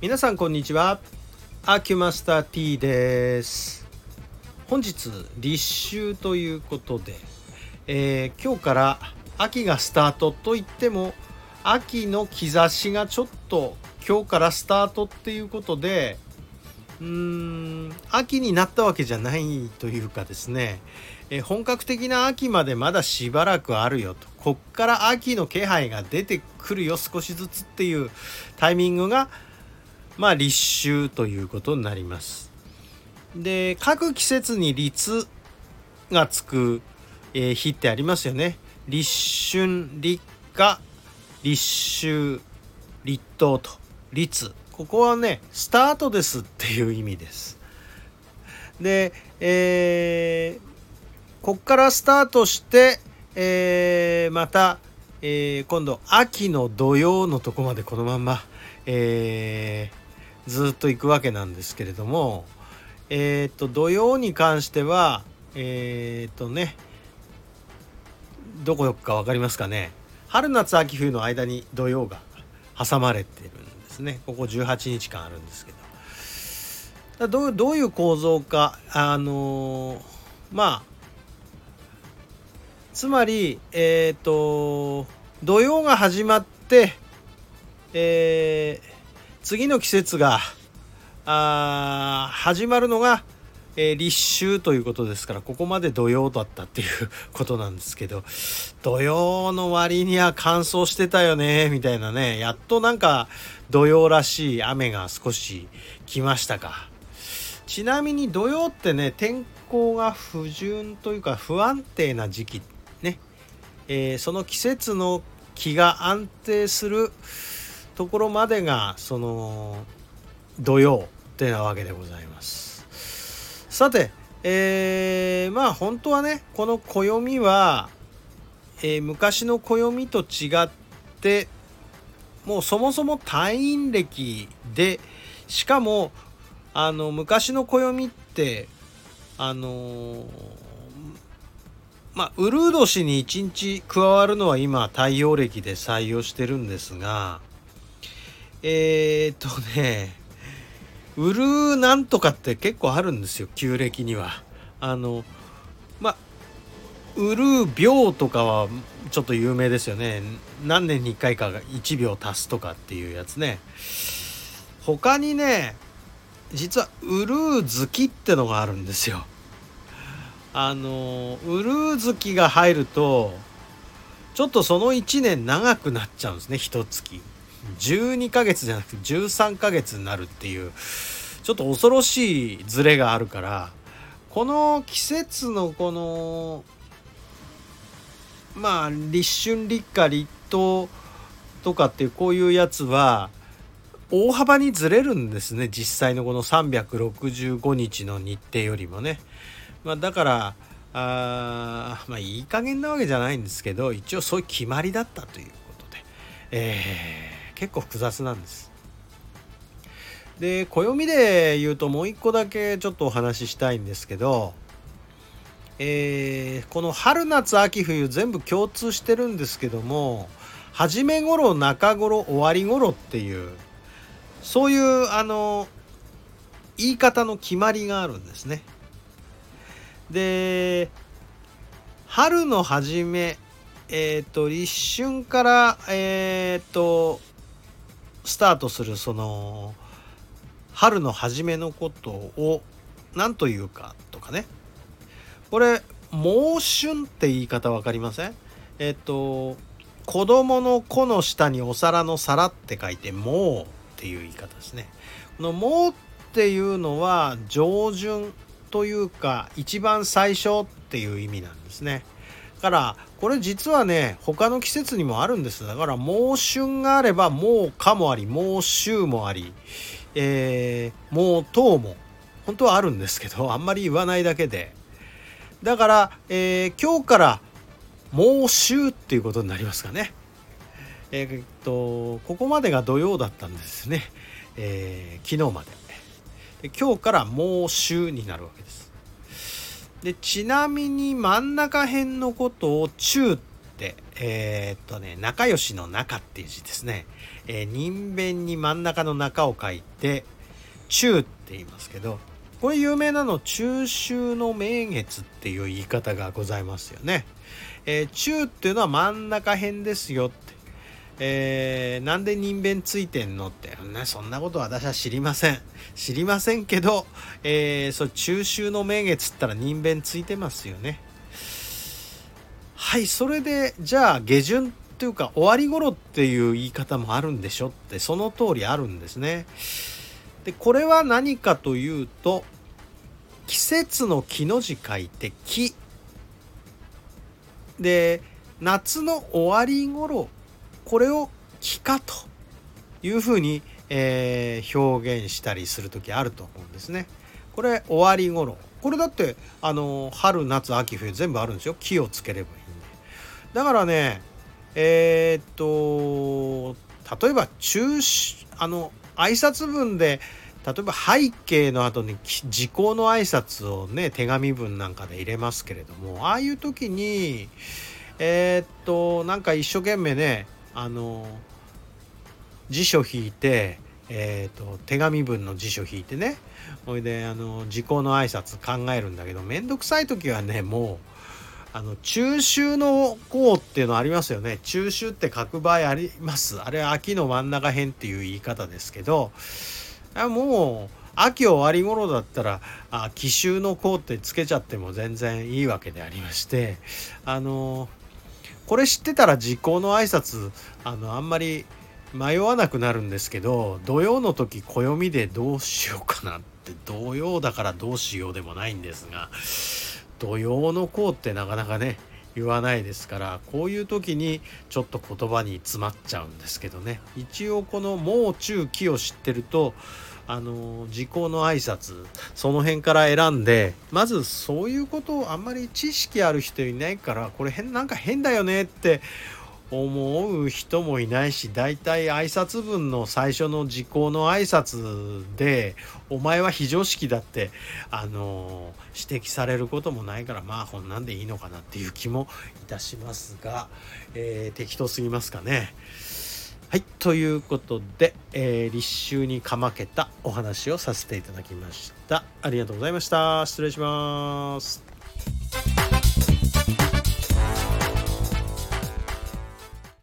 皆さんこんにちは。アキュマスター T です。本日立秋ということで、えー、今日から秋がスタートといっても秋の兆しがちょっと今日からスタートっていうことでうーん秋になったわけじゃないというかですね、えー、本格的な秋までまだしばらくあるよと。こっから秋の気配が出てくるよ少しずつっていうタイミングがまあ立秋ということになります。で各季節に立がつく、えー、日ってありますよね。立春立夏立秋立冬と立ここはねスタートですっていう意味です。で、えー、こっからスタートして、えー、また、えー、今度秋の土曜のとこまでこのまま、えー、ずっと行くわけなんですけれどもえっ、と土曜に関してはえっ、とねどこか分かりますかね。春夏秋冬の間に土曜が挟まれてるんですね。ここ18日間あるんですけど。どうどういう構造かあのまあつまりえっ、と土曜が始まってえー次の季節があ始まるのが、えー、立秋ということですからここまで土曜だったっていう ことなんですけど土曜の割には乾燥してたよねみたいなねやっとなんか土曜らしい雨が少し来ましたか。ちなみに土曜ってね天候が不順というか不安定な時期ね、えー、その季節の気が安定するところまでがその土曜ってなわけでございます。さてえー、まあ本当はねこの暦は、えー、昔の暦と違ってもうそもそも退院歴でしかもあの昔の暦ってあのまあウルー年に1日加わるのは今太陽暦で採用してるんですがえー、っとね、売るなんとかって結構あるんですよ、旧暦には。あの、ま、売る秒とかはちょっと有名ですよね。何年に1回かが1秒足すとかっていうやつね。他にね、実はウルー月ってのがあるんですよ。あの、ウルー月が入ると、ちょっとその1年長くなっちゃうんですね、一月。12ヶ月じゃなくて13ヶ月になるっていうちょっと恐ろしいズレがあるからこの季節のこのまあ立春立夏立冬とかっていうこういうやつは大幅にずれるんですね実際のこの365日の日程よりもね。まあ、だからあまあいい加減なわけじゃないんですけど一応そういう決まりだったということで、えー結構複雑なんです。で暦で言うともう一個だけちょっとお話ししたいんですけど、えー、この春夏秋冬全部共通してるんですけども初め頃中頃終わり頃っていうそういうあの言い方の決まりがあるんですね。で春の初めえっ、ー、と立春からえっ、ー、とスタートするその春の初めのことを何というかとかねこれ猛春って言い方分かりません？えっと子供の子の下にお皿の皿って書いて「もう」っていう言い方ですね。この「も」っていうのは上旬というか一番最初っていう意味なんですね。からこれ実はね他の季節にもあるんです。だから猛春があれば猛夏もあり猛秋もあり、えー、猛冬も本当はあるんですけどあんまり言わないだけで。だから、えー、今日から猛秋っていうことになりますかね。えー、っとここまでが土曜だったんですね、えー、昨日まで。で今日から猛秋になるわけです。でちなみに真ん中辺のことを中って、えー、っとね仲良しの中っていう字ですね、えー、人弁に真ん中の中を書いて中って言いますけどこれ有名なの中秋の名月っていう言い方がございますよね。えー、中っていうのは真ん中辺ですよ。えー、なんで人弁ついてんのって、ね、そんなこと私は知りません。知りませんけど、えー、そう中秋の名月ったら人弁ついてますよね。はいそれでじゃあ下旬っていうか終わり頃っていう言い方もあるんでしょってその通りあるんですね。でこれは何かというと季節の木の字書いて木で夏の終わり頃これを木かというふうに、えー、表現したりする時あると思うんですね。これ終わり頃。これだってあの春夏秋冬全部あるんですよ。木をつければいいんで。だからねえー、っと例えば中あの挨拶文で例えば背景の後に時効の挨拶をね手紙文なんかで入れますけれどもああいう時にえー、っとなんか一生懸命ねあの辞書引いてえーと、手紙文の辞書引いてね。ほいであの時効の挨拶考えるんだけど面倒くさい時はねもうあの中秋の項っていうのありますよね。中秋って書く場合あります。あれは秋の真ん中辺っていう言い方ですけどもう秋終わり頃だったらあ奇襲の項ってつけちゃっても全然いいわけでありましてあのこれ知ってたら時効の挨拶あのあんまり迷わなくなるんですけど土曜の時暦でどうしようかなって土曜だからどうしようでもないんですが土曜のこうってなかなかね言わないですからこういう時にちょっと言葉に詰まっちゃうんですけどね。一応この「もう中期」を知ってるとあの時効の挨拶その辺から選んでまずそういうことをあんまり知識ある人いないからこれ変なんか変だよねって思う人もいないし大体挨拶文の最初の時効の挨拶で「お前は非常識だ」ってあの指摘されることもないからまあこんなんでいいのかなっていう気もいたしますが、えー、適当すぎますかね。はいということで、えー、立秋にかまけたお話をさせていただきました。ありがとうございました。失礼します。